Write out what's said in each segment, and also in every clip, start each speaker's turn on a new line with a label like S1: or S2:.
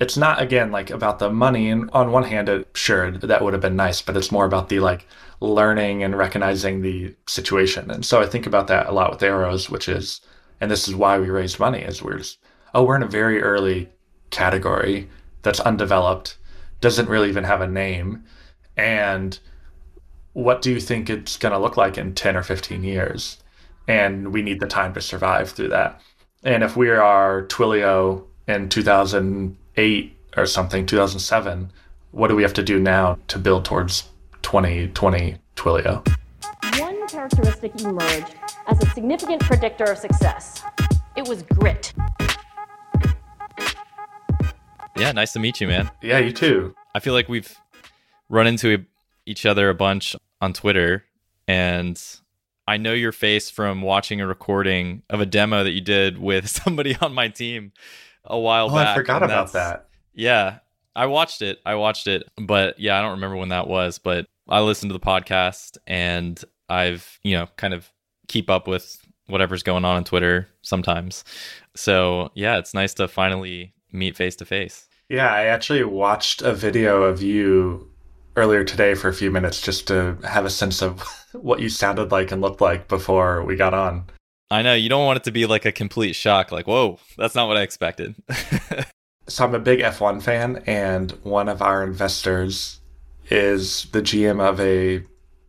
S1: it's not again like about the money. And on one hand it sure that would have been nice but it's more about the like learning and recognizing the situation. And so i think about that a lot with arrows which is and this is why we raised money is we're just oh we're in a very early category that's undeveloped doesn't really even have a name. And what do you think it's going to look like in 10 or 15 years? And we need the time to survive through that. And if we are twilio in 2008 or something, 2007. What do we have to do now to build towards 2020 Twilio?
S2: One characteristic emerged as a significant predictor of success. It was grit.
S3: Yeah, nice to meet you, man.
S1: Yeah, you too.
S3: I feel like we've run into each other a bunch on Twitter, and I know your face from watching a recording of a demo that you did with somebody on my team a while
S1: oh,
S3: back.
S1: I forgot about that.
S3: Yeah, I watched it. I watched it, but yeah, I don't remember when that was. But I listened to the podcast, and I've you know kind of keep up with whatever's going on on Twitter sometimes. So yeah, it's nice to finally meet face to face.
S1: Yeah, I actually watched a video of you earlier today for a few minutes just to have a sense of what you sounded like and looked like before we got on.
S3: I know you don't want it to be like a complete shock, like, whoa, that's not what I expected.
S1: so I'm a big F1 fan, and one of our investors is the GM of a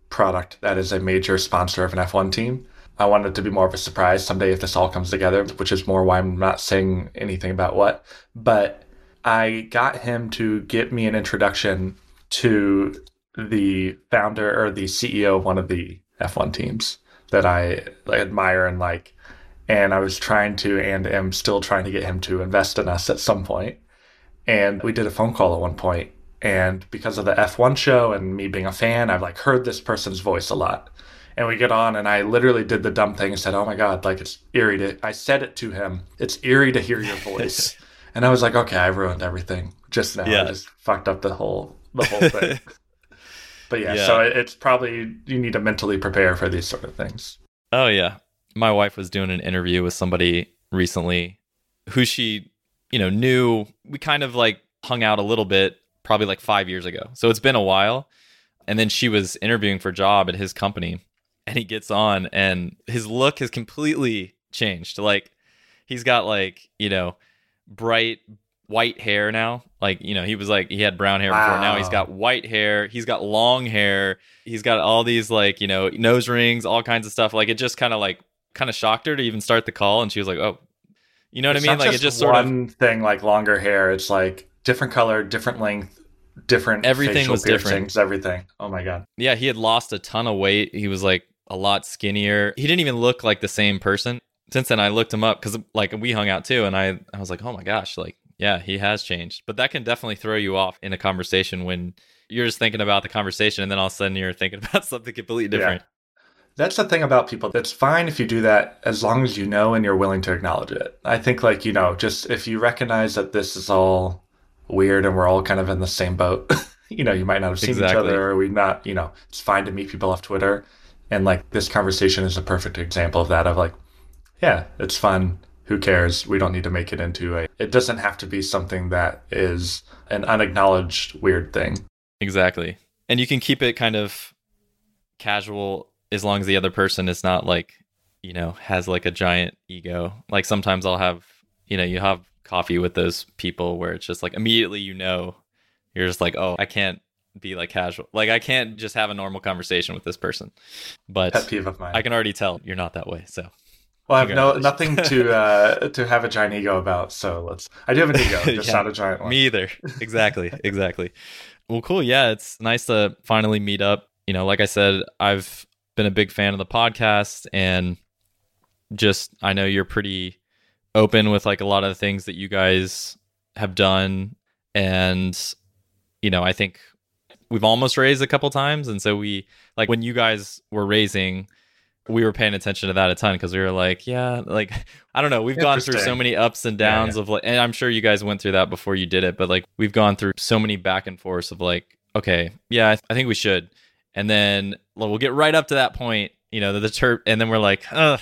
S1: product that is a major sponsor of an F1 team. I want it to be more of a surprise someday if this all comes together, which is more why I'm not saying anything about what. But I got him to get me an introduction to the founder or the CEO of one of the F1 teams that I admire and like. And I was trying to, and am still trying to get him to invest in us at some point. And we did a phone call at one point, and because of the F1 show and me being a fan, I've like heard this person's voice a lot. And we get on, and I literally did the dumb thing and said, "Oh my god, like it's eerie to." I said it to him. It's eerie to hear your voice. and I was like, "Okay, I ruined everything just now. Yeah. I just fucked up the whole the whole thing." But yeah, yeah, so it's probably you need to mentally prepare for these sort of things.
S3: Oh yeah. My wife was doing an interview with somebody recently who she, you know, knew we kind of like hung out a little bit probably like 5 years ago. So it's been a while. And then she was interviewing for a job at his company and he gets on and his look has completely changed. Like he's got like, you know, bright white hair now. Like, you know, he was like he had brown hair wow. before. Now he's got white hair. He's got long hair. He's got all these like, you know, nose rings, all kinds of stuff. Like it just kind of like kind of shocked her to even start the call and she was like, "Oh, you know what
S1: it's
S3: I mean?"
S1: Like
S3: it just
S1: sort
S3: of
S1: one thing like longer hair. It's like different color, different length, different
S3: everything was different.
S1: Everything. Oh my god.
S3: Yeah, he had lost a ton of weight. He was like a lot skinnier. He didn't even look like the same person. Since then, I looked him up because like we hung out too, and I I was like, oh my gosh, like yeah, he has changed. But that can definitely throw you off in a conversation when you're just thinking about the conversation and then all of a sudden you're thinking about something completely different. Yeah.
S1: That's the thing about people. It's fine if you do that as long as you know and you're willing to acknowledge it. I think, like, you know, just if you recognize that this is all weird and we're all kind of in the same boat, you know, you might not have seen exactly. each other or we not, you know, it's fine to meet people off Twitter. And like this conversation is a perfect example of that of like, yeah, it's fun who cares? We don't need to make it into a. It doesn't have to be something that is an unacknowledged weird thing.
S3: Exactly. And you can keep it kind of casual as long as the other person is not like, you know, has like a giant ego. Like sometimes I'll have, you know, you have coffee with those people where it's just like immediately you know, you're just like, oh, I can't be like casual. Like I can't just have a normal conversation with this person. But I can already tell you're not that way. So
S1: well, I have no nothing to uh, to have a giant ego about. So let's. I do have an ego, just yeah, not a giant one.
S3: Me either. Exactly. exactly. Well, cool. Yeah, it's nice to finally meet up. You know, like I said, I've been a big fan of the podcast, and just I know you're pretty open with like a lot of the things that you guys have done, and you know, I think we've almost raised a couple times, and so we like when you guys were raising we were paying attention to that a ton because we were like, yeah, like I don't know, we've gone through so many ups and downs yeah, yeah. of like, and I'm sure you guys went through that before you did it, but like we've gone through so many back and forths of like, okay, yeah, I, th- I think we should, and then well, we'll get right up to that point, you know, the, the terp, and then we're like, ugh,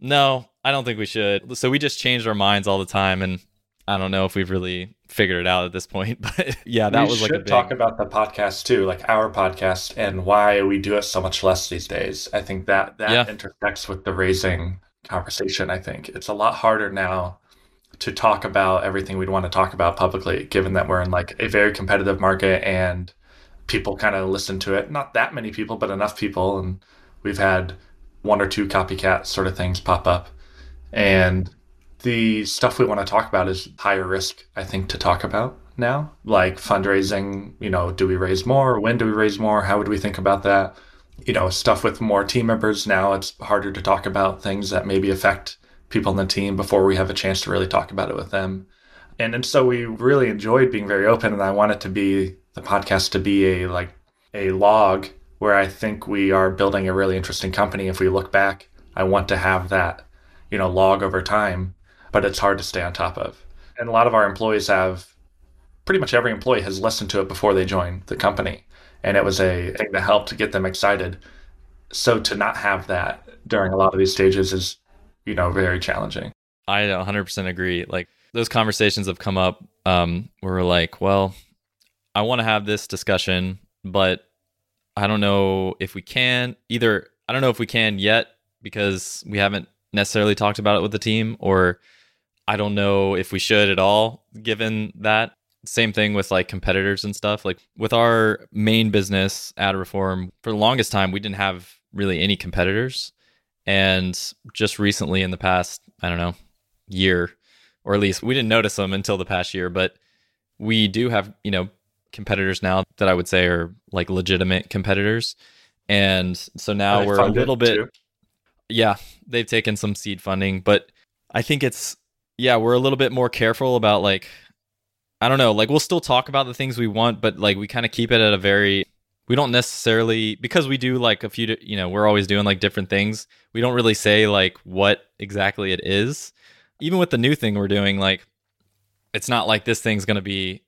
S3: no, I don't think we should. So we just changed our minds all the time, and I don't know if we've really figured it out at this point, but yeah, that
S1: we
S3: was like a big,
S1: talk about the podcast too, like our podcast and why we do it so much less these days. I think that that
S3: Yeah.
S1: intersects with the raising conversation. I think it's a lot harder now to talk about everything we'd want to talk about publicly, given that we're in like a very competitive market and people kind of listen to it. Not that many people, but enough people, and we've had one or two copycat sort of things pop up, and the stuff we want to talk about is higher risk, I think, to talk about now. Like fundraising, you know, do we raise more? When do we raise more? How would we think about that? You know, stuff with more team members now, it's harder to talk about things that maybe affect people in the team before we have a chance to really talk about it with them. And, and so we really enjoyed being very open and I want it to be the podcast to be a like a log where I think we are building a really interesting company. If we look back, I want to have that, you know, log over time but it's hard to stay on top of. And a lot of our employees have pretty much every employee has listened to it before they joined the company. And it was a thing that helped to get them excited. So to not have that during a lot of these stages is, you know, very challenging.
S3: I 100% agree. Like those conversations have come up um, where we're like, well, I want to have this discussion, but I don't know if we can. Either I don't know if we can yet because we haven't necessarily talked about it with the team, or I don't know if we should at all, given that. Same thing with like competitors and stuff. Like with our main business, ad reform, for the longest time, we didn't have really any competitors. And just recently, in the past, I don't know, year, or at least we didn't notice them until the past year, but we do have, you know, competitors now that I would say are like legitimate competitors. And so now we're a little bit,
S1: too?
S3: yeah, they've taken some seed funding, but I think it's, yeah, we're a little bit more careful about like, I don't know, like we'll still talk about the things we want, but like we kind of keep it at a very, we don't necessarily, because we do like a few, you know, we're always doing like different things. We don't really say like what exactly it is. Even with the new thing we're doing, like, it's not like this thing's going to be,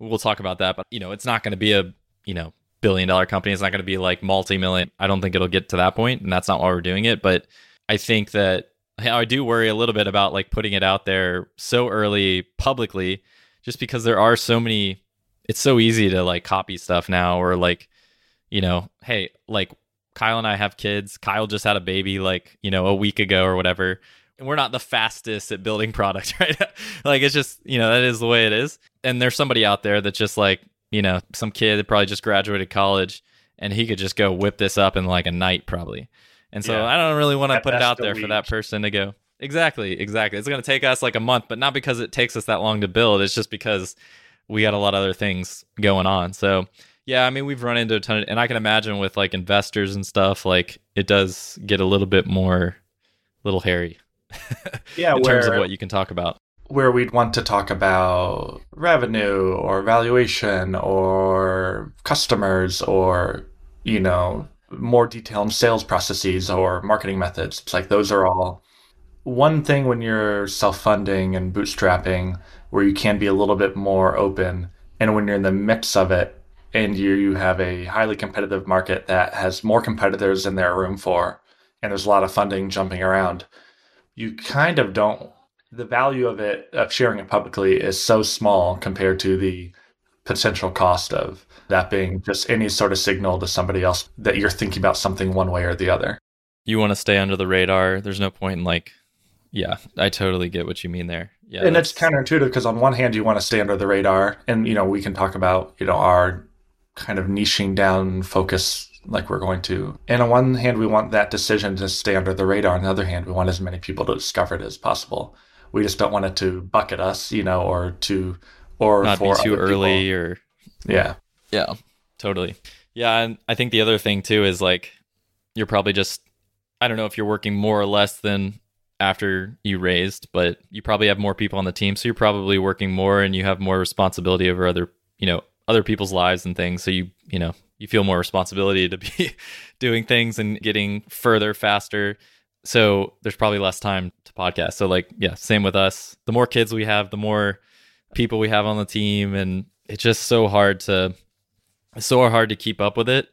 S3: we'll talk about that, but you know, it's not going to be a, you know, billion dollar company. It's not going to be like multi million. I don't think it'll get to that point, and that's not why we're doing it. But I think that I do worry a little bit about like putting it out there so early publicly, just because there are so many. It's so easy to like copy stuff now, or like, you know, hey, like Kyle and I have kids. Kyle just had a baby like you know a week ago or whatever. And we're not the fastest at building product, right? like it's just you know that is the way it is. And there's somebody out there that just like you know, some kid that probably just graduated college and he could just go whip this up in like a night probably. And so
S1: Yeah.
S3: I don't really want to put it out there for that person to go. Exactly, exactly. It's going to take us like a month, but not because it takes us that long to build. It's just because we got a lot of other things going on. So, yeah, I mean, we've run into a ton of, and I can imagine with like investors and stuff, like it does get a little bit more, little hairy
S1: Yeah,
S3: in terms of what you can talk about.
S1: where we'd want to talk about revenue or valuation or customers or you know more detailed sales processes or marketing methods. It's like those are all one thing when you're self-funding and bootstrapping where you can be a little bit more open. And when you're in the mix of it and you, you have a highly competitive market that has more competitors than there are room for and there's a lot of funding jumping around you kind of don't the value of it of sharing it publicly is so small compared to the potential cost of that being just any sort of signal to somebody else that you're thinking about something one way or the other.
S3: You want to stay under the radar. There's no point in like, yeah, I totally get what you mean there. Yeah,
S1: and it's counterintuitive because on one hand you want to stay under the radar and you know we can talk about you know our kind of niching down focus like we're going to and on one hand we want that decision to stay under the radar on the other hand we want as many people to discover it as possible we just don't want it to bucket us you know or to or
S3: not be
S1: for
S3: too
S1: other people.
S3: early or
S1: yeah
S3: Yeah, totally. Yeah, and I think the other thing too is like you're probably just I don't know if you're working more or less than after you raised, but you probably have more people on the team, so you're probably working more and you have more responsibility over other, you know, other people's lives and things. So you, you know, you feel more responsibility to be doing things and getting further faster. So there's probably less time to podcast. So like, yeah, same with us. The more kids we have, the more people we have on the team and it's just so hard to so hard to keep up with it.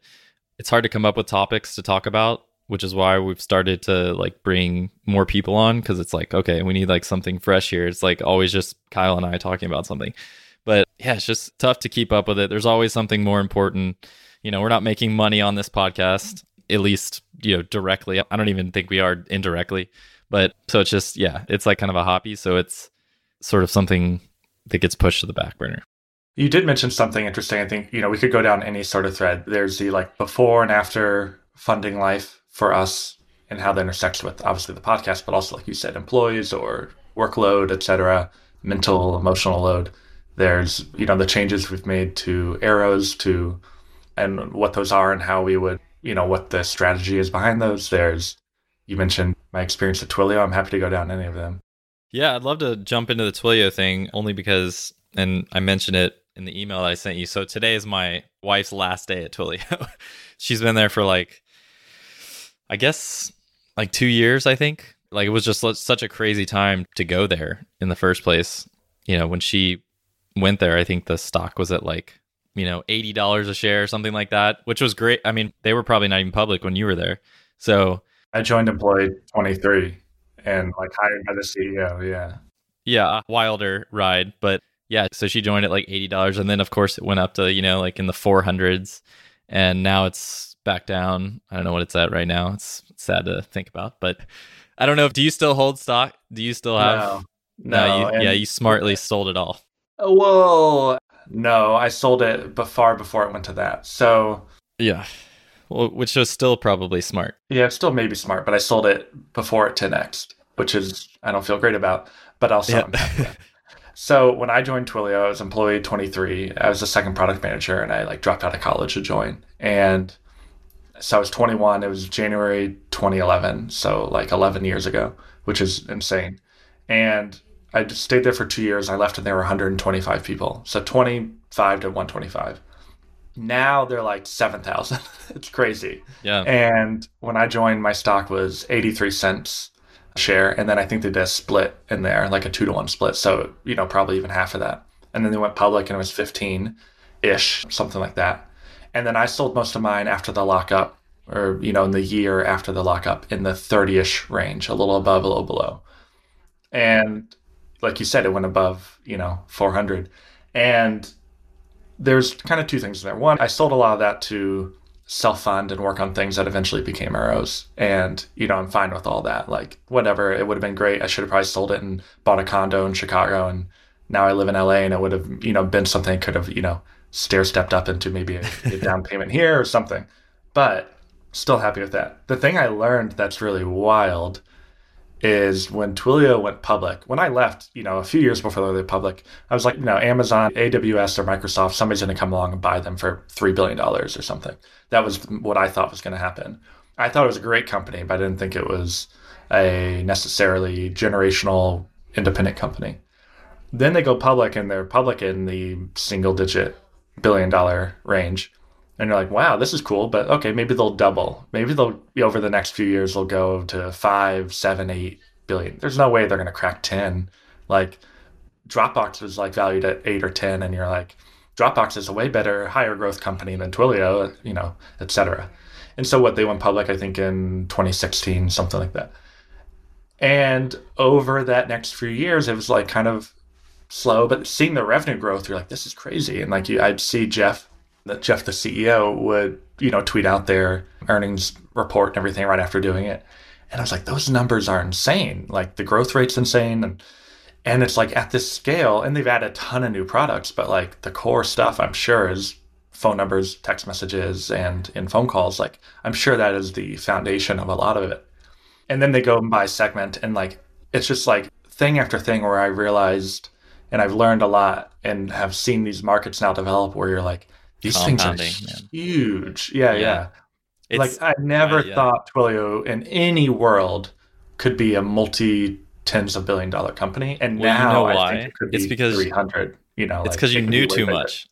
S3: It's hard to come up with topics to talk about which is why we've started to like bring more people on because it's like okay we need like something fresh here. It's like always just kyle and i talking about something. But yeah it's just tough to keep up with it. There's always something more important. You know we're not making money on this podcast at least you know directly. I don't even think we are indirectly. But so it's just yeah it's like kind of a hobby. So it's sort of something that gets pushed to the back burner
S1: you did mention something interesting. I think, you know, we could go down any sort of thread. There's the like before and after funding life for us and how that intersects with obviously the podcast, but also, like you said, employees or workload, etc., mental, emotional load. There's, you know, the changes we've made to arrows to and what those are and how we would, you know, what the strategy is behind those. There's, you mentioned my experience at Twilio. I'm happy to go down any of them.
S3: Yeah, I'd love to jump into the Twilio thing only because, and I mentioned it in the email that I sent you. So today is my wife's last day at Twilio. She's been there for like, I guess, like two years, I think. Like it was just such a crazy time to go there in the first place. You know, when she went there, I think the stock was at like, you know, $80 a share or something like that, which was great. I mean, they were probably not even public when you were there. So
S1: I joined employee 23 and like hired by the CEO. Yeah.
S3: Yeah. Wilder ride. But yeah, so she joined at like eighty dollars, and then of course it went up to you know like in the four hundreds, and now it's back down. I don't know what it's at right now. It's sad to think about, but I don't know. Do you still hold stock? Do you still have?
S1: No, no,
S3: you, yeah, you smartly sold it all.
S1: Uh, well, no, I sold it far before it went to that. So
S3: yeah, well, which was still probably smart.
S1: Yeah, it's still maybe smart, but I sold it before it to next, which is I don't feel great about, but also. Yeah. So when I joined Twilio, I was employee 23. I was the second product manager, and I like dropped out of college to join. And so I was 21. It was January 2011, so like 11 years ago, which is insane. And I just stayed there for two years. I left, and there were 125 people, so 25 to 125. Now they're like 7,000. it's crazy.
S3: Yeah.
S1: And when I joined, my stock was 83 cents share. And then I think they did a split in there, like a two to one split. So, you know, probably even half of that. And then they went public and it was 15 ish, something like that. And then I sold most of mine after the lockup or, you know, in the year after the lockup in the 30 ish range, a little above, a little below. And like you said, it went above, you know, 400. And there's kind of two things in there. One, I sold a lot of that to self fund and work on things that eventually became arrows. And, you know, I'm fine with all that. Like, whatever. It would have been great. I should have probably sold it and bought a condo in Chicago. And now I live in LA and it would have, you know, been something I could have, you know, stair stepped up into maybe a, a down payment here or something. But still happy with that. The thing I learned that's really wild is when Twilio went public. When I left, you know, a few years before they went public, I was like, you know, Amazon, AWS, or Microsoft, somebody's going to come along and buy them for $3 billion or something. That was what I thought was going to happen. I thought it was a great company, but I didn't think it was a necessarily generational independent company. Then they go public and they're public in the single digit billion dollar range and you're like, wow, this is cool, but okay, maybe they'll double. Maybe they'll over the next few years they'll go to five, seven, eight billion. There's no way they're gonna crack ten. Like Dropbox was like valued at eight or ten, and you're like, Dropbox is a way better, higher growth company than Twilio, you know, et cetera. And so what they went public, I think in 2016, something like that. And over that next few years, it was like kind of slow, but seeing the revenue growth, you're like, this is crazy. And like you, I'd see Jeff that Jeff, the CEO, would, you know, tweet out their earnings report and everything right after doing it. And I was like, those numbers are insane. Like the growth rate's insane. And and it's like at this scale, and they've added a ton of new products, but like the core stuff I'm sure is phone numbers, text messages, and in phone calls. Like I'm sure that is the foundation of a lot of it. And then they go and buy segment and like it's just like thing after thing where I realized and I've learned a lot and have seen these markets now develop where you're like, these things are man. huge. Yeah, yeah. yeah. Like I never uh, yeah. thought Twilio in any world could be a multi tens of billion dollar company, and well, now you know why? It it's be because three hundred. You know,
S3: it's because like, you knew too much.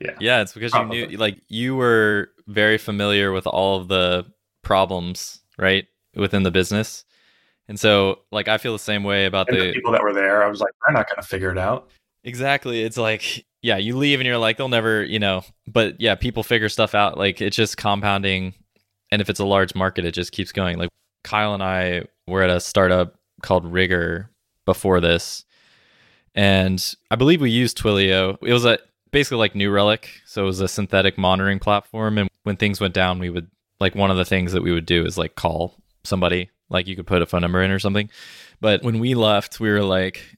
S1: Yeah,
S3: yeah. It's because Probably. you knew, like, you were very familiar with all of the problems, right, within the business. And so, like, I feel the same way about the,
S1: the people that were there. I was like, they're not going to figure it out.
S3: Exactly. It's like yeah, you leave and you're like, they'll never, you know, but yeah, people figure stuff out. Like it's just compounding and if it's a large market, it just keeps going. Like Kyle and I were at a startup called Rigor before this, and I believe we used Twilio. It was a basically like New Relic, so it was a synthetic monitoring platform. And when things went down, we would like one of the things that we would do is like call somebody, like you could put a phone number in or something. But when we left, we were like,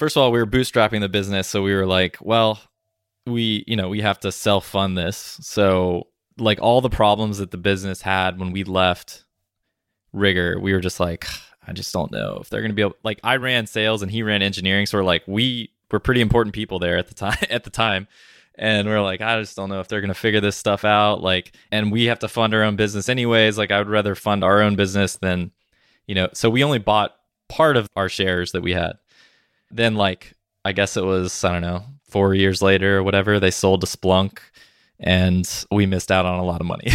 S3: first of all, we were bootstrapping the business, so we were like, well, we you know we have to self fund this, so like all the problems that the business had when we left rigor we were just like i just don't know if they're going to be able like i ran sales and he ran engineering so we're like we were pretty important people there at the time at the time. And we're like i just don't know if they're going to figure this stuff out like and we have to fund our own business anyways. Like i would rather fund our own business than you know so we only bought part of our shares that we had then like i guess it was i don't know four years later or whatever they sold to splunk and we missed out on a lot of money.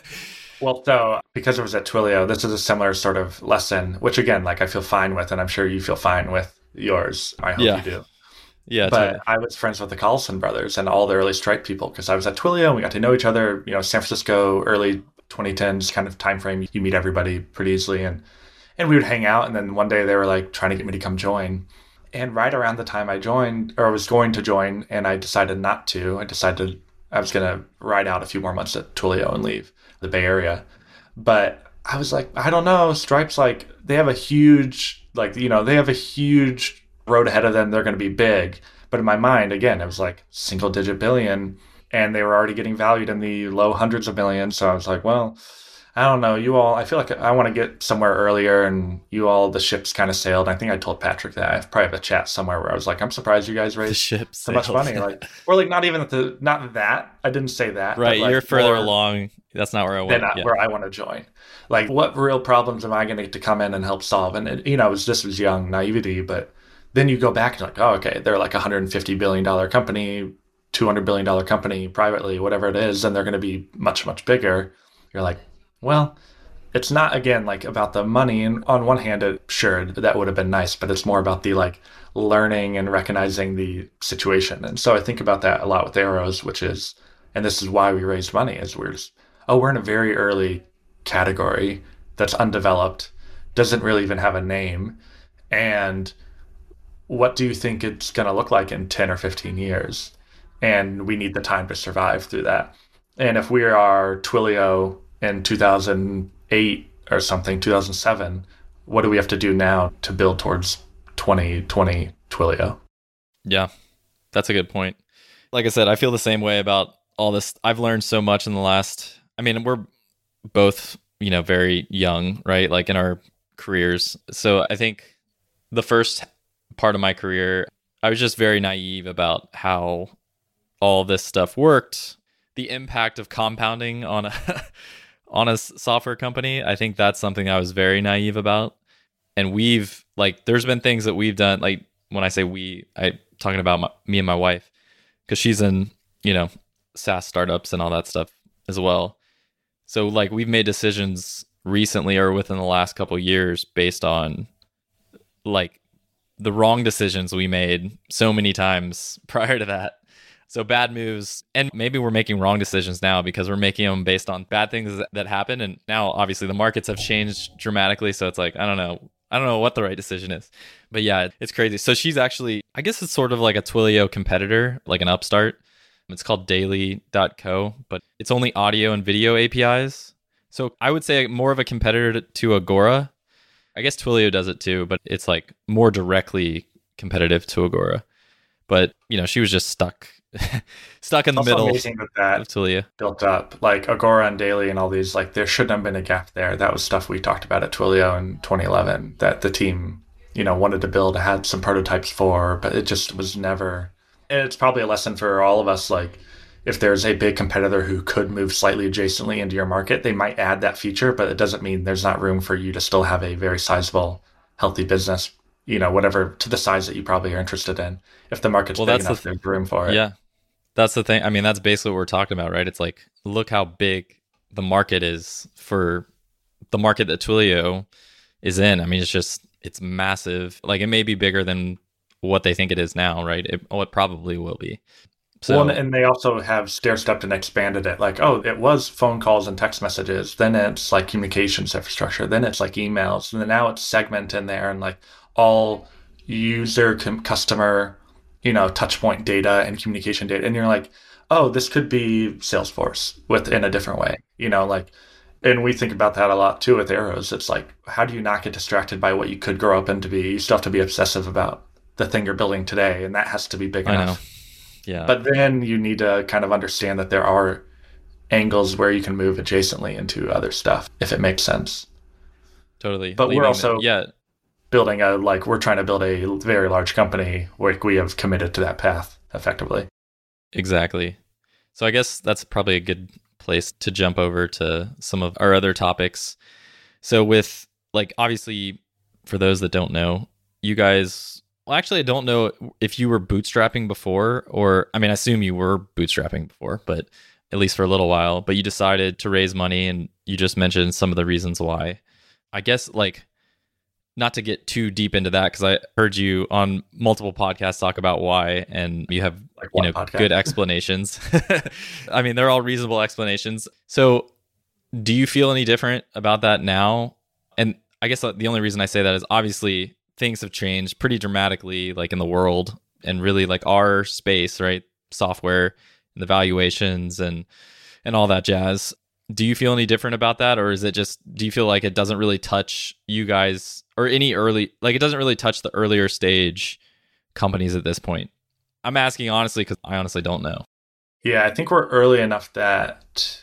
S1: well, so because it was at Twilio, this is a similar sort of lesson, which again, like I feel fine with, and I'm sure you feel fine with yours. I hope
S3: yeah.
S1: you do.
S3: Yeah,
S1: but totally. I was friends with the Collison brothers and all the early Stripe people because I was at Twilio and we got to know each other. You know, San Francisco, early 2010s kind of time frame. You meet everybody pretty easily, and and we would hang out. And then one day they were like trying to get me to come join. And right around the time I joined, or I was going to join, and I decided not to. I decided I was going to ride out a few more months at Twilio and leave the Bay Area. But I was like, I don't know. Stripe's like, they have a huge, like, you know, they have a huge road ahead of them. They're going to be big. But in my mind, again, it was like single digit billion and they were already getting valued in the low hundreds of millions. So I was like, well, I don't know. You all, I feel like I want to get somewhere earlier, and you all, the ship's kind of sailed. I think I told Patrick that. I probably have a chat somewhere where I was like, I'm surprised you guys raised the ship so much money. Like, or like not even the, not that. I didn't say that.
S3: Right.
S1: Like
S3: you're further along. That's not where I want.
S1: yeah. where I want to join. Like, what real problems am I going to get to come in and help solve? And it, you know, it was just was young naivety, but then you go back and like, oh, okay, they're like a 150 billion dollar company, 200 billion dollar company privately, whatever it is, and they're going to be much much bigger. You're like, well, it's not again like about the money. And on one hand, it sure that would have been nice, but it's more about the like learning and recognizing the situation. And so I think about that a lot with arrows, which is, and this is why we raised money, is we're just, oh, we're in a very early category that's undeveloped, doesn't really even have a name, and what do you think it's going to look like in 10 or 15 years? And we need the time to survive through that. And if we are Twilio in 2008 or something, 2007, what do we have to do now to build towards 2020 Twilio?
S3: Yeah, that's a good point. Like I said, I feel the same way about all this. I've learned so much in the last, I mean, we're both, you know, very young, right? Like in our careers. So I think the first part of my career, I was just very naive about how all this stuff worked, the impact of compounding on a on a software company. I think that's something I was very naive about. And we've like, there's been things that we've done. Like when I say we, I talking about my, me and my wife, because she's in you know SaaS startups and all that stuff as well. So like we've made decisions recently or within the last couple years based on like the wrong decisions we made so many times prior to that so bad moves, and maybe we're making wrong decisions now because we're making them based on bad things that happen. And now, obviously, the markets have changed dramatically. So it's like I don't know, I don't know what the right decision is. But yeah, it's crazy. So she's actually, I guess it's sort of like a Twilio competitor, like an upstart. It's called Daily.co, but it's only audio and video APIs. So I would say more of a competitor to Agora. I guess Twilio does it too, but it's like more directly competitive to Agora. But you know, she was just stuck stuck in the middle
S1: amazing that that of Twilio. built up. Like Agora and Daily and all these, like there shouldn't have been a gap there. That was stuff we talked about at Twilio in 2011 that the team, you know, wanted to build, had some prototypes for, but it just was never. And it's probably a lesson for all of us. Like if there's a big competitor who could move slightly adjacently into your market, they might add that feature, but it doesn't mean there's not room for you to still have a very sizable, healthy business you know, whatever to the size that you probably are interested in. If the market's well, big enough, the, there's room for it.
S3: Yeah, that's the thing. I mean, that's basically what we're talking about, right? It's like, look how big the market is for the market that Twilio is in. I mean, it's just, it's massive. Like, it may be bigger than what they think it is now, right? It, oh, it probably will be. So
S1: well, and they also have stair stepped and expanded it. Like, oh, it was phone calls and text messages. Then it's like communications infrastructure. Then it's like emails. And then now it's segment in there and like all user com- customer, you know, touch point data and communication data. And you're like, oh, this could be Salesforce with in a different way. You know, like, and we think about that a lot too with arrows. It's like, how do you not get distracted by what you could grow up into be? You still have to be obsessive about the thing you're building today, and that has to be big
S3: I
S1: enough.
S3: know. Yeah.
S1: But then you need to kind of understand that there are angles where you can move adjacently into other stuff if it makes sense.
S3: totally.
S1: but we're
S3: Leaving the-
S1: also-
S3: yeah,
S1: Building a like we're trying to build a very large company where we have committed to that path effectively.
S3: Exactly. So I guess that's probably a good place to jump over to some of our other topics. So with like obviously for those that don't know, you guys well actually I don't know if you were bootstrapping before or I mean I assume you were bootstrapping before, but at least for a little while, but you decided to raise money and you just mentioned some of the reasons why. I guess like not to get too deep into that because I heard you on multiple podcasts talk about why, and you have
S1: Like
S3: you know
S1: podcast.
S3: good explanations. I mean, they're all reasonable explanations. So, do you feel any different about that now? And I guess uh, the only reason I say that is obviously things have changed pretty dramatically, like in the world and really like our space, right? Software and the valuations and and all that jazz. Do you feel any different about that, or is it just do you feel like it doesn't really touch you guys or any early like it doesn't really touch the earlier stage companies at this point? I'm asking honestly because I honestly don't know.
S1: Yeah, I think we're early enough that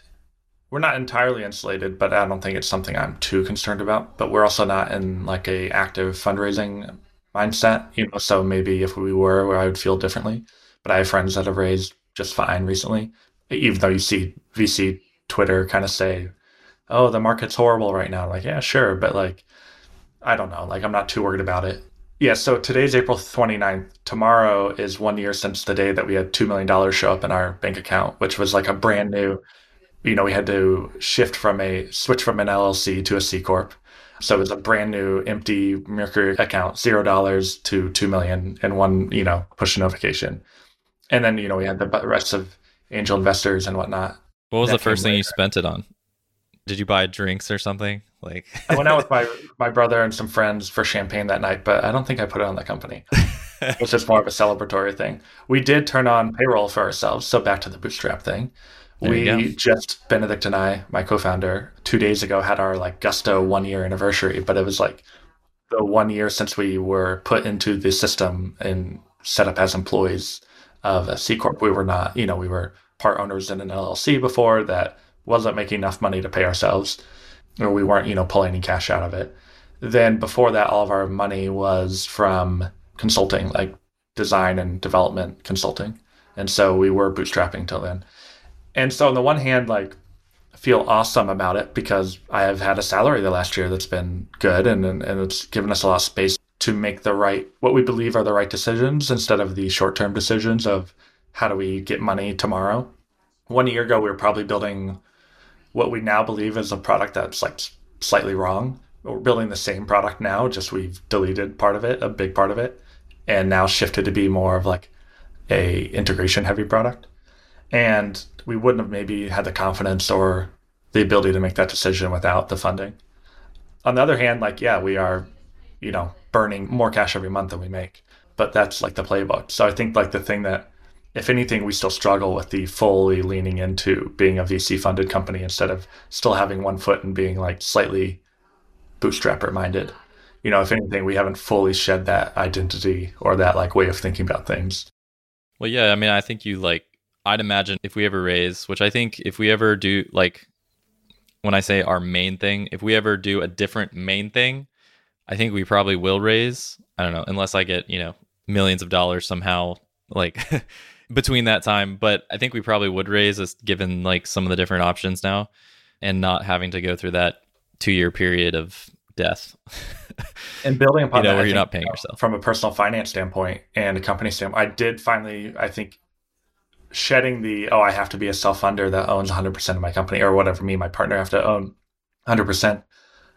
S1: we're not entirely insulated, but I don't think it's something I'm too concerned about. But we're also not in like a active fundraising mindset, you know. So maybe if we were, where I would feel differently. But I have friends that have raised just fine recently, even though you see VC Twitter kind of say, "Oh, the market's horrible right now." Like, yeah, sure, but like, I don't know. Like, I'm not too worried about it. Yeah, so today's April 29th. Tomorrow is one year since the day that we had $2 million show up in our bank account, which was like a brand new, you know, we had to shift from a switch from an LLC to a C Corp. So it was a brand new empty Mercury account, zero dollars to two million in one, you know, push notification. And then, you know, we had the rest of angel investors and whatnot.
S3: What was the first
S1: came
S3: thing you spent it on? Did you buy drinks or something? Like
S1: I went out with my, my brother and some friends for champagne that night, but I don't think I put it on the company. It was just more of a celebratory thing. We did turn on payroll for ourselves. So back to the bootstrap thing.
S3: There
S1: we just Benedict and I, my co-founder, two days ago had our like Gusto one year anniversary, but it was like the one year since we were put into the system and set up as employees of a C corp. We were not, you know, we were part owners in an LLC before that wasn't making enough money to pay ourselves, or we weren't, you know, pulling any cash out of it. Then before that, all of our money was from consulting, like design and development consulting, and so we were bootstrapping till then. And so on the one hand, like feel awesome about it because I have had a salary the last year that's been good and, and and it's given us a lot of space to make the right what we believe are the right decisions instead of the short-term decisions of how do we get money tomorrow. One year ago we were probably building what we now believe is a product that's like slightly wrong. We're building the same product now, just we've deleted part of it, a big part of it, and now shifted to be more of like a integration heavy product and we wouldn't have maybe had the confidence or the ability to make that decision without the funding. On the other hand, like yeah, we are, you know, burning more cash every month than we make, but that's like the playbook. So I think like the thing that, if anything, we still struggle with the fully leaning into being a VC funded company instead of still having one foot and being like slightly bootstrapper minded. You know, if anything, we haven't fully shed that identity or that like way of thinking about things.
S3: Well, yeah, I mean, I think you like, I'd imagine if we ever raise, which I think if we ever do, like, when I say our main thing, if we ever do a different main thing, I think we probably will raise. I don't know, unless I get, you know, millions of dollars somehow, like, between that time. But I think we probably would raise, as given like some of the different options now and not having to go through that two year period of death.
S1: And building upon
S3: You know,
S1: that,
S3: where
S1: I
S3: you're
S1: think,
S3: not paying uh, yourself.
S1: From a personal finance standpoint and a company standpoint, I did finally, I think, shedding the oh, I have to be a self funder that owns 100% of my company or whatever. Me and my partner have to own 100%.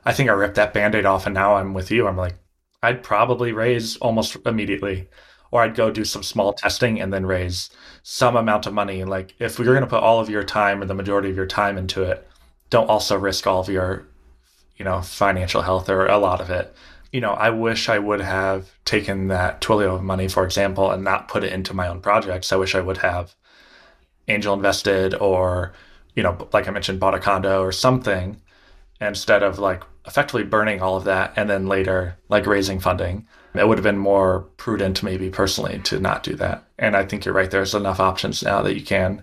S1: I think I ripped that band aid off, and now I'm with you. I'm like, I'd probably raise almost immediately, or I'd go do some small testing and then raise some amount of money. Like if you're going to put all of your time or the majority of your time into it, don't also risk all of your, you know, financial health or a lot of it. You know, I wish I would have taken that Twilio money, for example, and not put it into my own projects. I wish I would have angel invested or, you know, like I mentioned, bought a condo or something instead of like effectively burning all of that and then later like raising funding. It would have been more prudent, maybe personally, to not do that. And I think you're right. There's enough options now that you can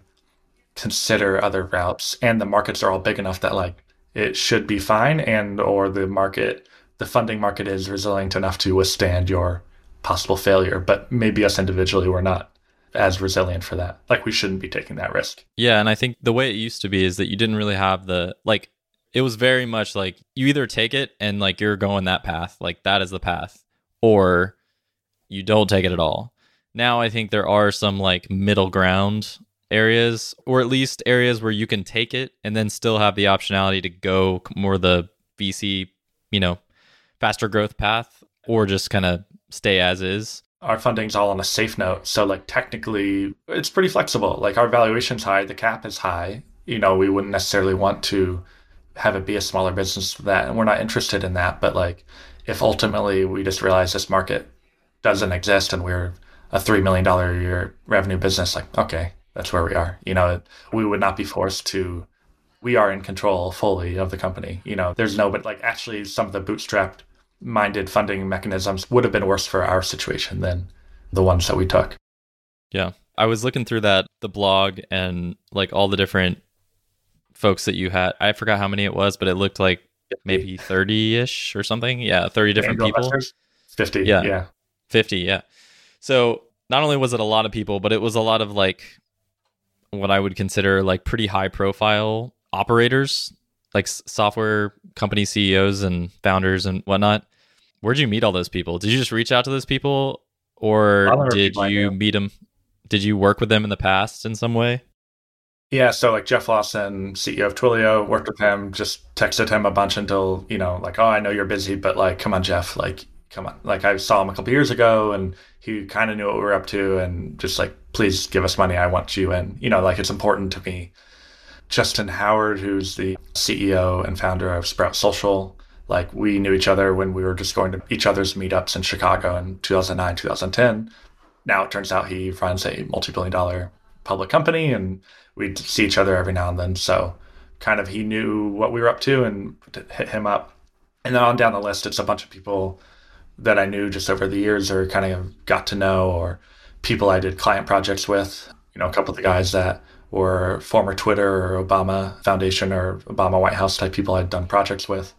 S1: consider other routes, and the markets are all big enough that like it should be fine, and or the market, the funding market is resilient enough to withstand your possible failure. But maybe us individually, we're not as resilient for that. Like we shouldn't be taking that risk.
S3: Yeah, and I think the way it used to be is that you didn't really have the like it was very much like you either take it and like you're going that path, like that is the path, or you don't take it at all. Now I think there are some like middle ground areas, or at least areas where you can take it and then still have the optionality to go more the VC, you know, faster growth path, or just kind of stay as is.
S1: Our funding's all on a safe note. So like technically it's pretty flexible. Like our valuation's high, the cap is high. You know, we wouldn't necessarily want to have it be a smaller business for that. And we're not interested in that. But like, if ultimately we just realize this market doesn't exist and we're a $3 million a year revenue business, like, okay, that's where we are. You know, we would not be forced to, we are in control fully of the company. You know, there's no, but like actually some of the bootstrapped minded funding mechanisms would have been worse for our situation than the ones that we took.
S3: Yeah. I was looking through that, the blog and like all the different folks that you had. I forgot how many it was, but it looked like maybe 30 ish or something. Yeah, 30 different Angel people. Investors?
S1: 50. Yeah. Yeah.
S3: 50. Yeah. So not only was it a lot of people, but it was a lot of like what I would consider like pretty high profile operators, like software company CEOs and founders and whatnot. Where'd you meet all those people? Did you just reach out to those people or did you meet them? Did you work with them in the past in some way?
S1: Yeah, so like Jeff Lawson, CEO of Twilio, worked with him, just texted him a bunch until, you know, like, oh, I know you're busy, but like, come on, Jeff, like, come on. Like, I saw him a couple years ago and he kind of knew what we were up to and just like, please give us money. I want you in. You know, like, it's important to me. Justyn Howard, who's the CEO and founder of Sprout Social, like, we knew each other when we were just going to each other's meetups in Chicago in 2009, 2010. Now it turns out he runs a multi billion dollar public company and we'd see each other every now and then. So kind of he knew what we were up to and hit him up. And then on down the list, it's a bunch of people that I knew just over the years or kind of got to know or people I did client projects with. You know, a couple of the guys that were former Twitter or Obama Foundation or Obama White House type people I'd done projects with.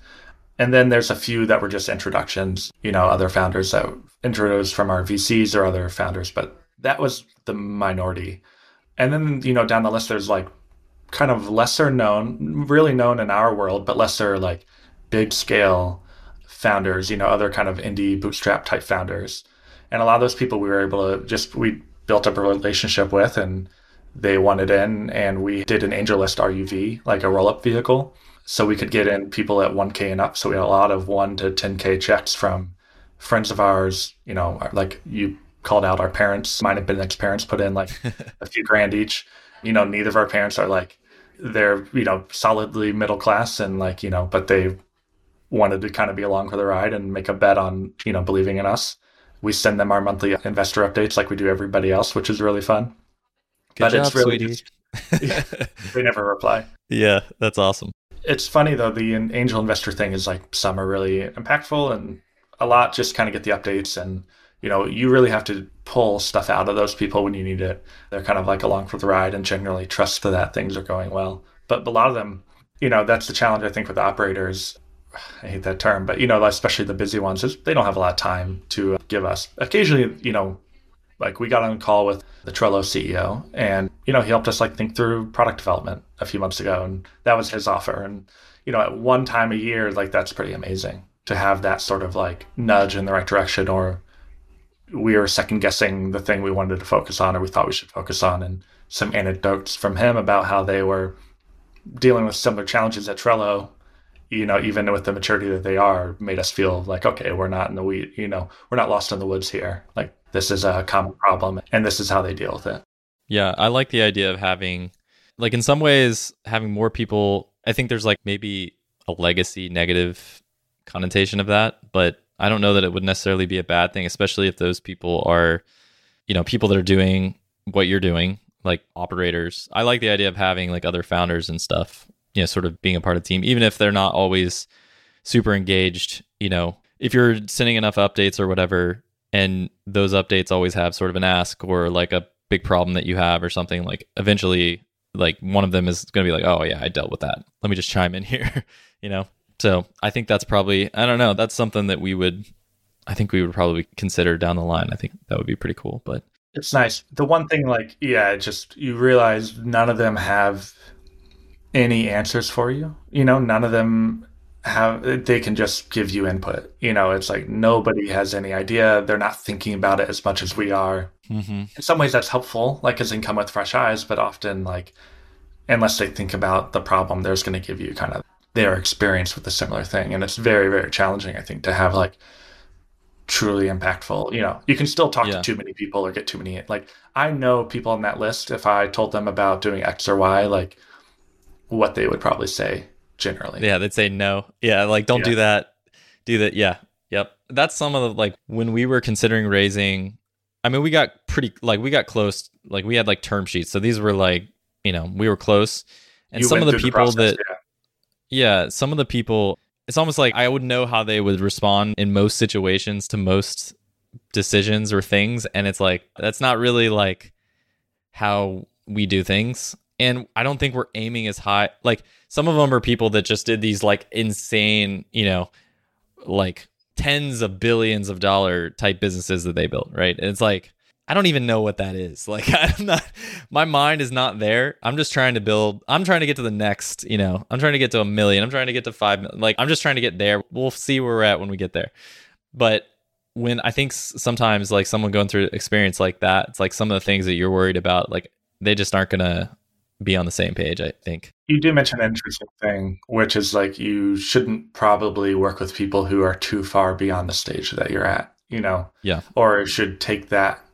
S1: And then there's a few that were just introductions, you know, other founders that intros from our VCs or other founders, but that was the minority. And then, you know, down the list, there's like kind of lesser known, really known in our world, but lesser like big scale founders, you know, other kind of indie bootstrap type founders. And a lot of those people we were able to just, we built up a relationship with and they wanted in. And we did an AngelList RUV, like a roll up vehicle. So we could get in people at 1K and up. So we had a lot of 1 to 10K checks from friends of ours, you know, like you called out our parents. Might have been ex parents put in like a few grand each. You know, neither of our parents are like they're you know solidly middle class and like you know, but they wanted to kind of be along for the ride and make a bet on you know believing in us. We send them our monthly investor updates like we do everybody else, which is really fun.
S3: Good but job, it's really just,
S1: they never reply.
S3: Yeah, that's awesome.
S1: It's funny though. The angel investor thing is like some are really impactful and a lot just kind of get the updates and you know, you really have to pull stuff out of those people when you need it. They're kind of like along for the ride and generally trust that things are going well. But a lot of them, you know, that's the challenge I think with operators. I hate that term, but you know, especially the busy ones, is they don't have a lot of time to give us. Occasionally, you know, like we got on a call with the Trello CEO, and you know, he helped us like think through product development a few months ago, and that was his offer. And you know, at one time a year, like that's pretty amazing to have that sort of like nudge in the right direction or we were second guessing the thing we wanted to focus on or we thought we should focus on and some anecdotes from him about how they were dealing with similar challenges at Trello you know, even with the maturity that they are, made us feel like, okay, we're not in the we, you know, we're not lost in the woods here. Like this is a common problem, and this is how they deal with it.
S3: Yeah, I like the idea of having, like, in some ways, having more people. I think there's like maybe a legacy negative connotation of that, but I don't know that it would necessarily be a bad thing, especially if those people are, you know, people that are doing what you're doing, like operators. I like the idea of having like other founders and stuff, you know, sort of being a part of the team, even if they're not always super engaged. You know, if you're sending enough updates or whatever, and those updates always have sort of an ask or like a big problem that you have or something, like eventually, like one of them is going to be like, oh, yeah, I dealt with that. Let me just chime in here, you know? So I think that's probably, I don't know, that's something that we would, I think we would probably consider down the line. I think that would be pretty cool. But
S1: it's nice. The one thing, like, yeah, just you realize none of them have any answers for you. You know, none of them have, they can just give you input. You know, it's like nobody has any idea. They're not thinking about it as much as we are.
S3: mm-hmm.
S1: In some ways, that's helpful, like, as in come with fresh eyes, but often, like, unless they think about the problem, they're just going to give you kind of their experience with a similar thing. And it's very, very challenging, I think, to have like truly impactful. You know, you can still talk
S3: Yeah.
S1: to too many people or get too many. Like, I know people on that list, if I told them about doing X or Y, like what they would probably say generally.
S3: Yeah, they'd say no. Yeah, like don't do that. Do that. Yeah. Yep. That's some of the like when we were considering raising I mean, we got pretty like we got close like we had like term sheets. So these were like, you know, we were close. And
S1: You
S3: some of the people
S1: process,
S3: that
S1: yeah.
S3: Yeah, some of the people it's almost like I would know how they would respond in most situations to most decisions or things and it's like that's not really like how we do things and I don't think we're aiming as high like some of them are people that just did these like insane, you know, like tens of billions of dollar type businesses that they built, right? And it's like I don't even know what that is. Like I'm not my mind is not there. I'm just trying to build I'm trying to get to the next, you know. I'm trying to get to a million. I'm trying to get to 5 million. Like I'm just trying to get there. We'll see where we're at when we get there. But when I think sometimes like someone going through experience like that, it's like some of the things that you're worried about like they just aren't going to be on the same page, I think.
S1: You do mention an interesting thing, which is like you shouldn't probably work with people who are too far beyond the stage that you're at, you know?
S3: Yeah.
S1: Or should take that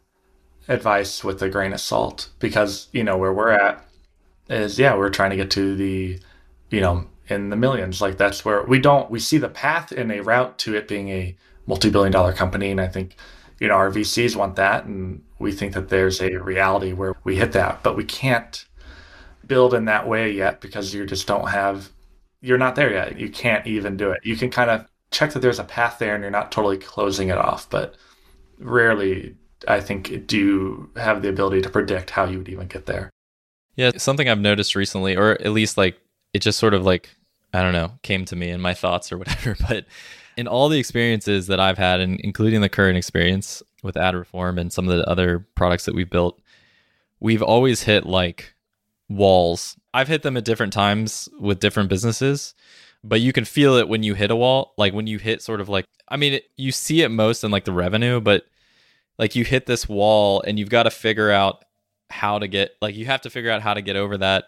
S1: advice with a grain of salt because, you know, where we're at is, yeah, we're trying to get to the, you know, in the millions. Like that's where we don't, we see the path in a route to it being a multi billion dollar company. And I think, you know, our VCs want that. And we think that there's a reality where we hit that, but we can't build in that way yet because you just don't have you're not there yet you can't even do it you can kind of check that there's a path there and you're not totally closing it off but rarely i think do have the ability to predict how you would even get there
S3: Yeah, something I've noticed recently, or at least like it just sort of like, I don't know, came to me in my thoughts or whatever. But in all the experiences that I've had, and including the current experience with ad reform and some of the other products that we've built, we've always hit like walls. I've hit them at different times with different businesses, but you can feel it when you hit a wall. Like when you hit sort of like, I mean, it, you see it most in like the revenue, but like you hit this wall and you've got to figure out how to get like you have to figure out how to get over that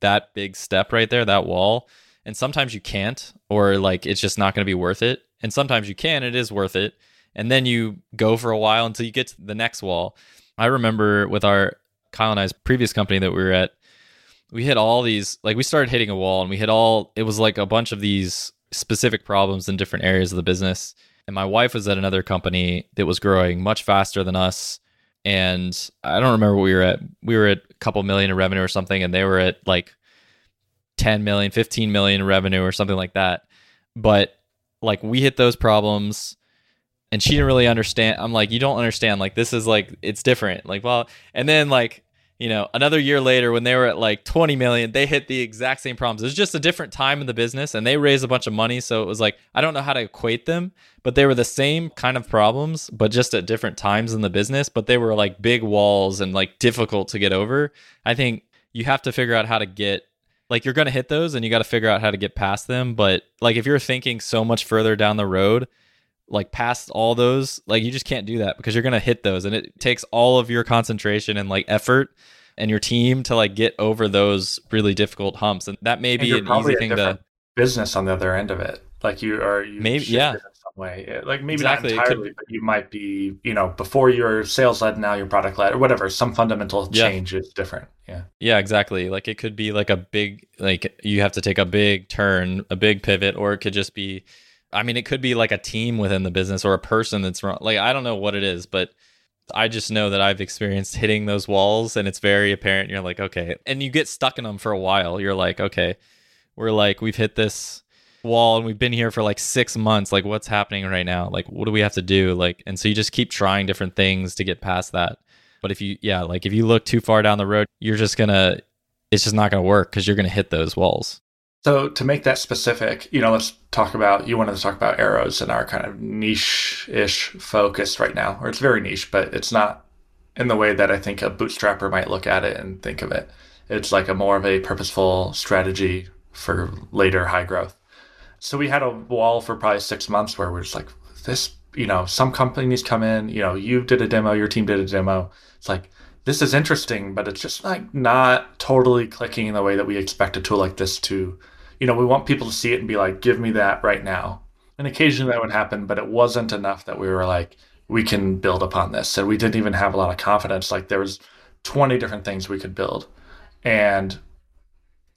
S3: that big step right there that wall. And sometimes you can't or like it's just not going to be worth it. And sometimes you can it is worth it. And then you go for a while until you get to the next wall. I remember with our kyle and i's previous company that we were at we hit all these like we started hitting a wall and we hit all it was like a bunch of these specific problems in different areas of the business and my wife was at another company that was growing much faster than us and I don't remember what we were at. We were at a couple million in revenue or something, and they were at like 10 million, 15 million in revenue or something like that. But like we hit those problems and she didn't really understand. I'm like, you don't understand. Like, this is like, it's different. Like, well, and then like, you know, another year later when they were at like 20 million, they hit the exact same problems. It was just a different time in the business and they raised a bunch of money. So it was like, I don't know how to equate them, but they were the same kind of problems, but just at different times in the business. But they were like big walls and like difficult to get over. I think you have to figure out how to get like you're going to hit those and you got to figure out how to get past them. But like if you're thinking so much further down the road, like past all those, like you just can't do that because you're going to hit those and it takes all of your concentration and like effort and your team to like get over those really difficult humps. And that may
S1: And
S3: be an easy thing to
S1: business on the other end of it. Like you are you
S3: Maybe- yeah.
S1: in some way. Like maybe
S3: Exactly,
S1: not
S3: could-
S1: entirely, but you might be, you know, before you're sales led, now you're product led or whatever. Some fundamental
S3: Yeah.
S1: change is different. Yeah.
S3: Yeah, exactly. Like it could be like a big like you have to take a big turn, a big pivot, or it could just be I mean, it could be like a team within the business or a person that's wrong. Like I don't know what it is, but I just know that I've experienced hitting those walls and it's very apparent. You're like, okay. And you get stuck in them for a while. You're like, okay, we're like, we've hit this wall and we've been here for like six months. Like, what's happening right now? Like, what do we have to do? Like, and so you just keep trying different things to get past that. But if you, yeah, like if you look too far down the road, you're just gonna, it's just not gonna work because you're gonna hit those walls.
S1: So to make that specific, you know, let's talk about you wanted to talk about arrows and our kind of niche-ish focus right now, or it's very niche, but it's not in the way that I think a bootstrapper might look at it and think of it. It's like a more of a purposeful strategy for later high growth. So we had a wall for probably six months where we're just like, this, you know, some companies come in, you know, you did a demo, your team did a demo. It's like, this is interesting, but it's just like not totally clicking in the way that we expect a tool like this to, you know, we want people to see it and be like, give me that right now. And occasionally that would happen, but it wasn't enough that we were like, we can build upon this. So we didn't even have a lot of confidence. Like there was 20 different things we could build. And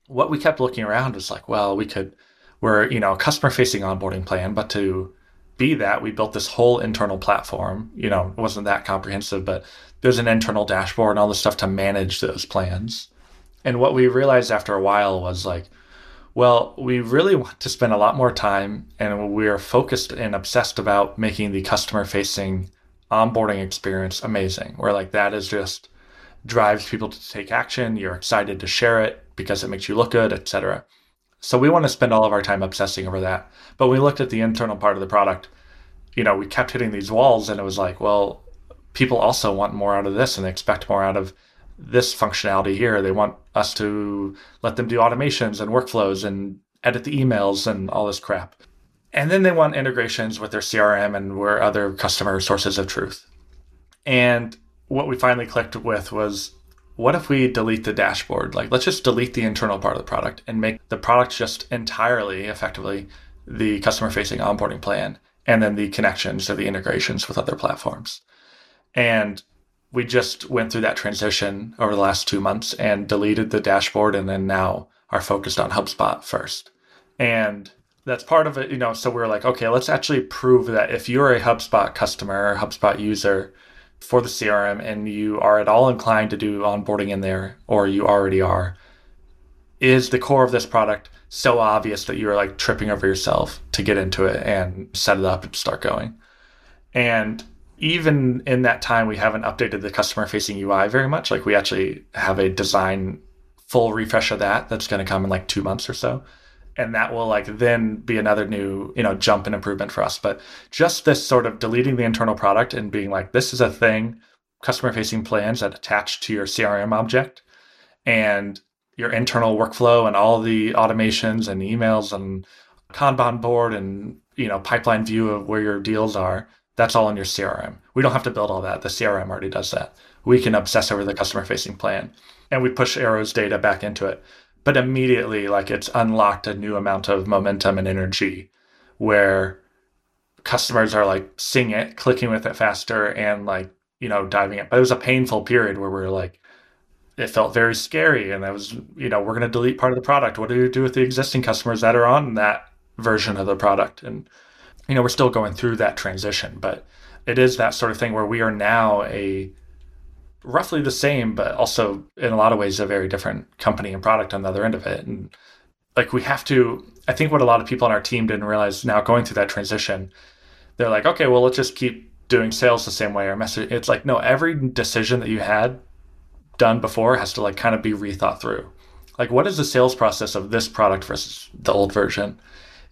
S1: what we kept looking around was like, well, we could, we're, you know, a customer facing onboarding plan, but to be that, we built this whole internal platform. You know, it wasn't that comprehensive, but there's an internal dashboard and all this stuff to manage those plans. And what we realized after a while was like, well, we really want to spend a lot more time and we're focused and obsessed about making the customer facing onboarding experience amazing. Where like that is just drives people to take action. You're excited to share it because it makes you look good, etc. So we want to spend all of our time obsessing over that. But we looked at the internal part of the product. You know, we kept hitting these walls, and it was like, well, people also want more out of this and expect more out of this functionality here. They want us to let them do automations and workflows and edit the emails and all this crap. And then they want integrations with their CRM and where other customer sources of truth. And what we finally clicked with was what if we delete the dashboard? Like, let's just delete the internal part of the product and make the product just entirely, effectively, the customer facing onboarding plan and then the connections or the integrations with other platforms. And we just went through that transition over the last two months and deleted the dashboard and then now are focused on HubSpot first. And that's part of it, you know. So we're like, okay, let's actually prove that if you're a HubSpot customer or HubSpot user for the CRM and you are at all inclined to do onboarding in there, or you already are, is the core of this product so obvious that you're like tripping over yourself to get into it and set it up and start going? And even in that time, we haven't updated the customer facing UI very much. Like we actually have a design full refresh of that that's going to come in like two months or so. And that will like then be another new, you know, jump and improvement for us. But just this sort of deleting the internal product and being like, this is a thing, customer facing plans that attach to your CRM object and your internal workflow and all the automations and emails and Kanban board and, you know, pipeline view of where your deals are that's all in your CRM. We don't have to build all that. The CRM already does that. We can obsess over the customer facing plan and we push Arrow's data back into it. But immediately, like it's unlocked a new amount of momentum and energy where customers are like seeing it, clicking with it faster, and like, you know, diving it. But it was a painful period where we are like, it felt very scary. And that was, you know, we're going to delete part of the product. What do we do with the existing customers that are on that version of the product? And you know, we're still going through that transition, but it is that sort of thing where we are now a roughly the same, but also in a lot of ways a very different company and product on the other end of it. And like we have to, I think what a lot of people on our team didn't realize now going through that transition, they're like, okay, well, let's just keep doing sales the same way or message. It's like, no, every decision that you had done before has to like kind of be rethought through. Like, what is the sales process of this product versus the old version?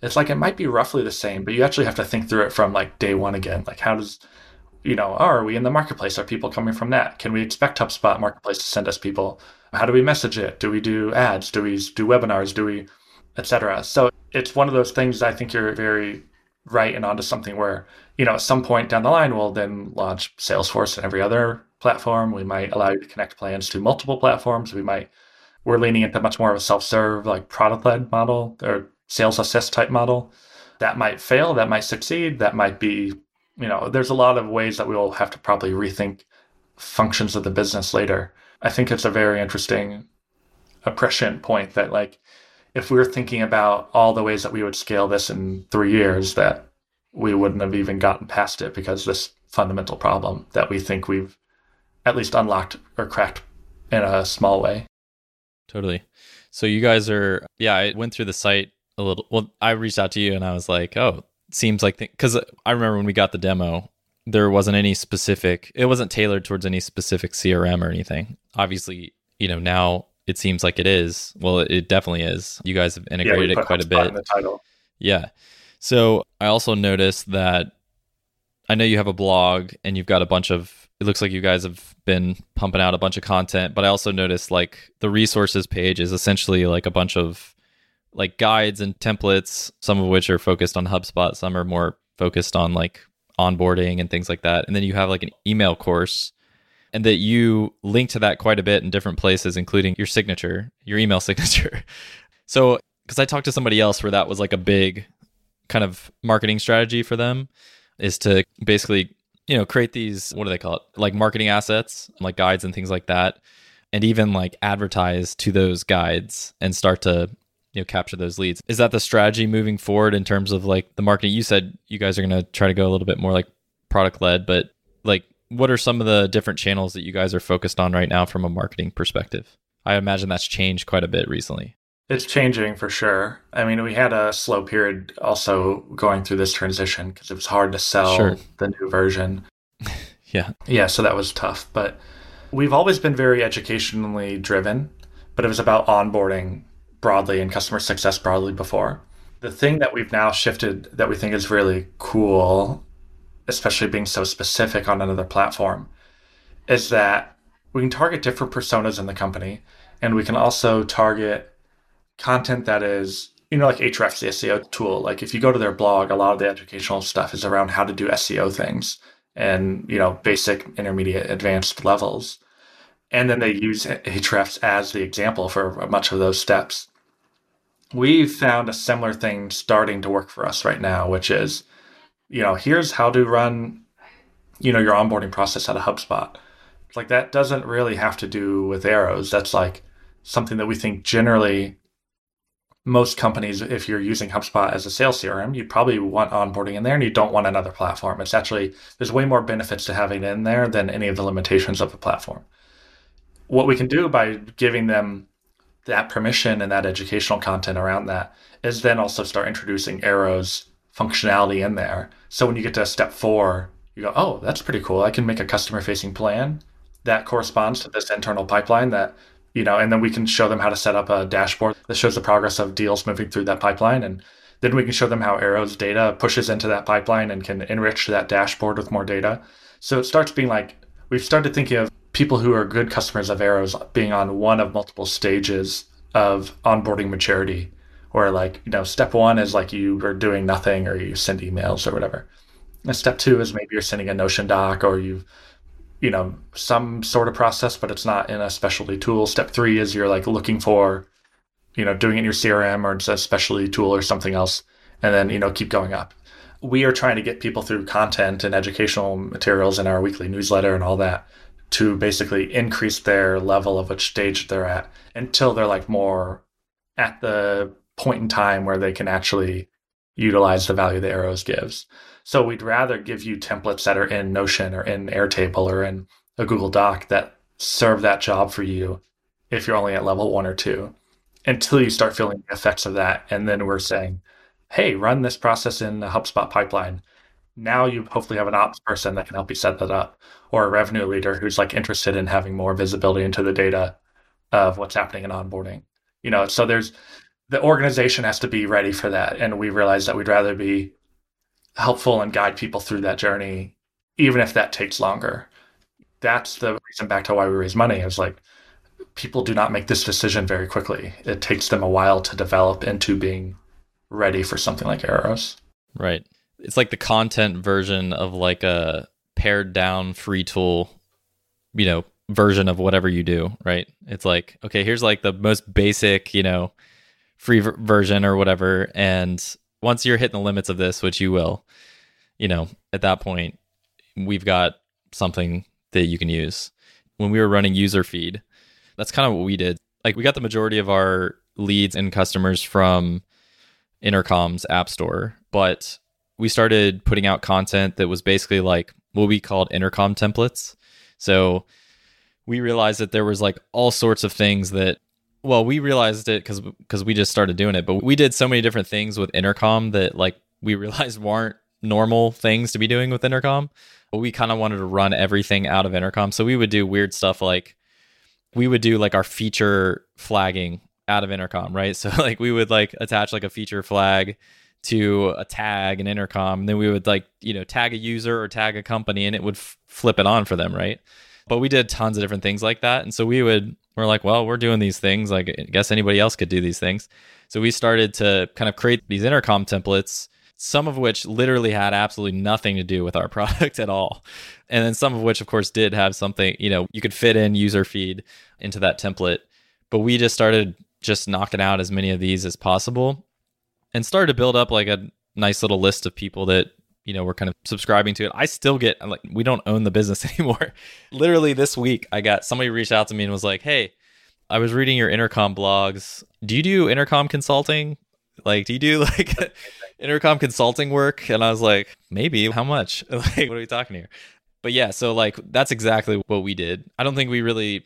S1: It's like it might be roughly the same, but you actually have to think through it from like day one again. Like, how does, you know, oh, are we in the marketplace? Are people coming from that? Can we expect HubSpot Marketplace to send us people? How do we message it? Do we do ads? Do we do webinars? Do we, etc. So it's one of those things. I think you're very right and onto something where you know at some point down the line we'll then launch Salesforce and every other platform. We might allow you to connect plans to multiple platforms. We might we're leaning into much more of a self-serve like product-led model or sales assist type model. That might fail, that might succeed, that might be, you know, there's a lot of ways that we will have to probably rethink functions of the business later. I think it's a very interesting, a prescient point that like if we were thinking about all the ways that we would scale this in three years, that we wouldn't have even gotten past it because this fundamental problem that we think we've at least unlocked or cracked in a small way.
S3: Totally. So you guys are, yeah, I went through the site a little. Well, I reached out to you and I was like, oh, seems like, because I remember when we got the demo, there wasn't any specific, it wasn't tailored towards any specific CRM or anything. Obviously, you know, now it seems like it is. Well, it definitely is. You guys have integrated yeah, it quite a bit. Yeah. So I also noticed that I know you have a blog and you've got a bunch of it looks like you guys have been pumping out a bunch of content, but I also noticed like the resources page is essentially like a bunch of like guides and templates, some of which are focused on HubSpot, some are more focused on like onboarding and things like that. And then you have like an email course and that you link to that quite a bit in different places, including your signature, your email signature. so, because I talked to somebody else where that was like a big kind of marketing strategy for them is to basically you know create these what do they call it like marketing assets like guides and things like that and even like advertise to those guides and start to you know capture those leads is that the strategy moving forward in terms of like the marketing you said you guys are going to try to go a little bit more like product led but like what are some of the different channels that you guys are focused on right now from a marketing perspective i imagine that's changed quite a bit recently
S1: it's changing for sure. I mean, we had a slow period also going through this transition because it was hard to sell sure. the new version.
S3: yeah.
S1: Yeah, so that was tough. But we've always been very educationally driven, but it was about onboarding broadly and customer success broadly before. The thing that we've now shifted that we think is really cool, especially being so specific on another platform, is that we can target different personas in the company and we can also target content that is you know like Ahrefs the seo tool. Like if you go to their blog a lot of the educational stuff is around how to do seo things and you know basic intermediate advanced levels. And then they use Ahrefs as the example for much of those steps we've found a similar thing starting to work for us right now which is you know here's how to run you know your onboarding process out of hubspot like that doesn't really have to do with arrows that's like something that we think generally most companies, if you're using HubSpot as a sales CRM, you probably want onboarding in there and you don't want another platform. It's actually, there's way more benefits to having it in there than any of the limitations of the platform. What we can do by giving them that permission and that educational content around that is then also start introducing arrows functionality in there. So when you get to step four, you go, oh, that's pretty cool. I can make a customer facing plan that corresponds to this internal pipeline that you know, and then we can show them how to set up a dashboard that shows the progress of deals moving through that pipeline. And then we can show them how Arrow's data pushes into that pipeline and can enrich that dashboard with more data. So it starts being like we've started thinking of people who are good customers of Arrows being on one of multiple stages of onboarding maturity, where like, you know, step one is like you are doing nothing or you send emails or whatever. And step two is maybe you're sending a Notion doc or you've you know some sort of process but it's not in a specialty tool. Step three is you're like looking for you know doing it in your crm or it's a specialty tool or something else and then you know keep going up. We are trying to get people through content and educational materials in our weekly newsletter and all that to basically increase their level of which stage they're at until they're like more at the point in time where they can actually utilize the value the arrows gives so we'd rather give you templates that are in Notion or in Airtable or in a Google Doc that serve that job for you if you're only at level one or two until you start feeling the effects of that. And then we're saying, hey, run this process in the HubSpot pipeline. Now you hopefully have an ops person that can help you set that up or a revenue leader who's like interested in having more visibility into the data of what's happening in onboarding. You know, so there's the organization has to be ready for that. And we realize that we'd rather be helpful and guide people through that journey, even if that takes longer. That's the reason back to why we raise money is like people do not make this decision very quickly. It takes them a while to develop into being ready for something like Arrows.
S3: Right. It's like the content version of like a pared down free tool, you know, version of whatever you do, right? It's like, okay, here's like the most basic, you know, free ver- version or whatever. And once you're hitting the limits of this, which you will, you know, at that point, we've got something that you can use. When we were running user feed, that's kind of what we did. Like we got the majority of our leads and customers from Intercom's app store, but we started putting out content that was basically like what we called intercom templates. So we realized that there was like all sorts of things that well, we realized it cuz cuz we just started doing it, but we did so many different things with intercom that like we realized weren't normal things to be doing with intercom. But we kind of wanted to run everything out of intercom. So we would do weird stuff like we would do like our feature flagging out of intercom, right? So like we would like attach like a feature flag to a tag and intercom and then we would like you know tag a user or tag a company and it would f- flip it on for them right? But we did tons of different things like that. And so we would we're like well we're doing these things. Like i guess anybody else could do these things. So we started to kind of create these intercom templates some of which literally had absolutely nothing to do with our product at all. And then some of which of course did have something you know you could fit in user feed into that template. But we just started just knocking out as many of these as possible and started to build up like a nice little list of people that you know were kind of subscribing to it. I still get like we don't own the business anymore. Literally this week, I got somebody reached out to me and was like, "Hey, I was reading your intercom blogs. Do you do intercom consulting? Like, do you do like intercom consulting work?" And I was like, "Maybe. How much? like, what are we talking here?" But yeah, so like that's exactly what we did. I don't think we really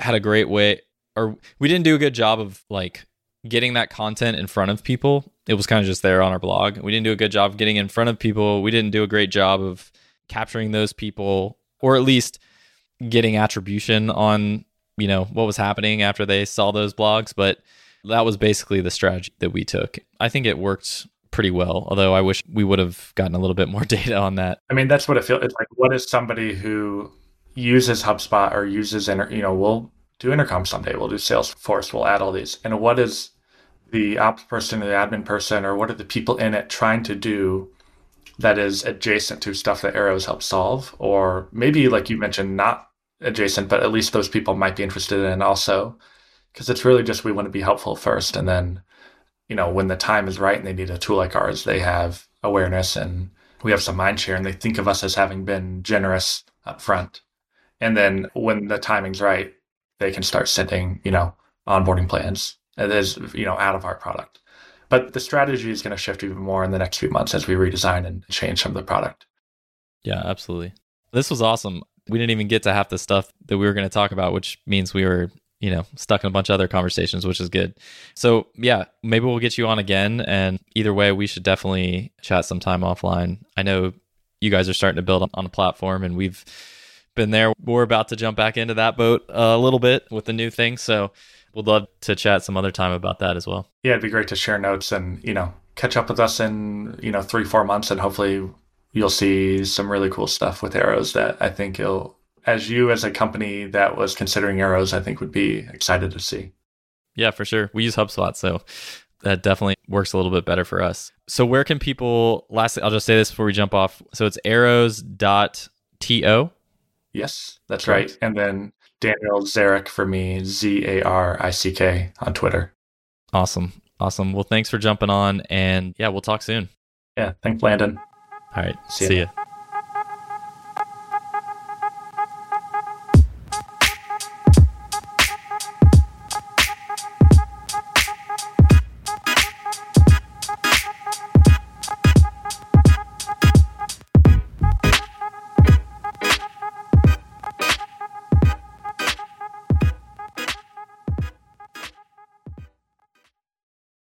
S3: had a great way or we didn't do a good job of like getting that content in front of people. It was kind of just there on our blog. We didn't do a good job of getting in front of people. We didn't do a great job of capturing those people or at least getting attribution on, you know, what was happening after they saw those blogs, but that was basically the strategy that we took. I think it worked pretty well, although I wish we would have gotten a little bit more data on that.
S1: I mean, that's what it feels like. What is somebody who uses HubSpot or uses, inter, you know, we'll do intercom someday, we'll do Salesforce, we'll add all these. And what is the ops person or the admin person or what are the people in it trying to do that is adjacent to stuff that arrows help solve? Or maybe like you mentioned not adjacent but at least those people might be interested in also. Because it's really just we want to be helpful first and then you know when the time is right and they need a tool like ours they have awareness and we have some mind share and they think of us as having been generous up front and then when the timing's right they can start sending you know onboarding plans it is, you know, out of our product. But the strategy is going to shift even more in the next few months as we redesign and change some of the product.
S3: Yeah, absolutely. This was awesome. We didn't even get to half the stuff that we were going to talk about, which means we were, you know, stuck in a bunch of other conversations, which is good. So, yeah, maybe we'll get you on again. And either way, we should definitely chat sometime offline. I know you guys are starting to build on a platform and we've been there. We're about to jump back into that boat a little bit with the new thing. So, we'd love to chat some other time about that as well.
S1: Yeah, it'd be great to share notes and, you know, catch up with us in, you know, three, four months and hopefully you'll see some really cool stuff with arrows that I think you'll as you as a company that was considering arrows, I think would be excited to see.
S3: Yeah, for sure. We use HubSpot, so that definitely works a little bit better for us. So where can people lastly I'll just say this before we jump off. So it's arrows.to.
S1: Yes, that's right. And then Daniel Zarick for me, Z A R I C K on Twitter.
S3: Awesome. Awesome. Well, thanks for jumping on. And yeah, we'll talk soon.
S1: Yeah. Thanks, Landon.
S3: All right. See, See ya.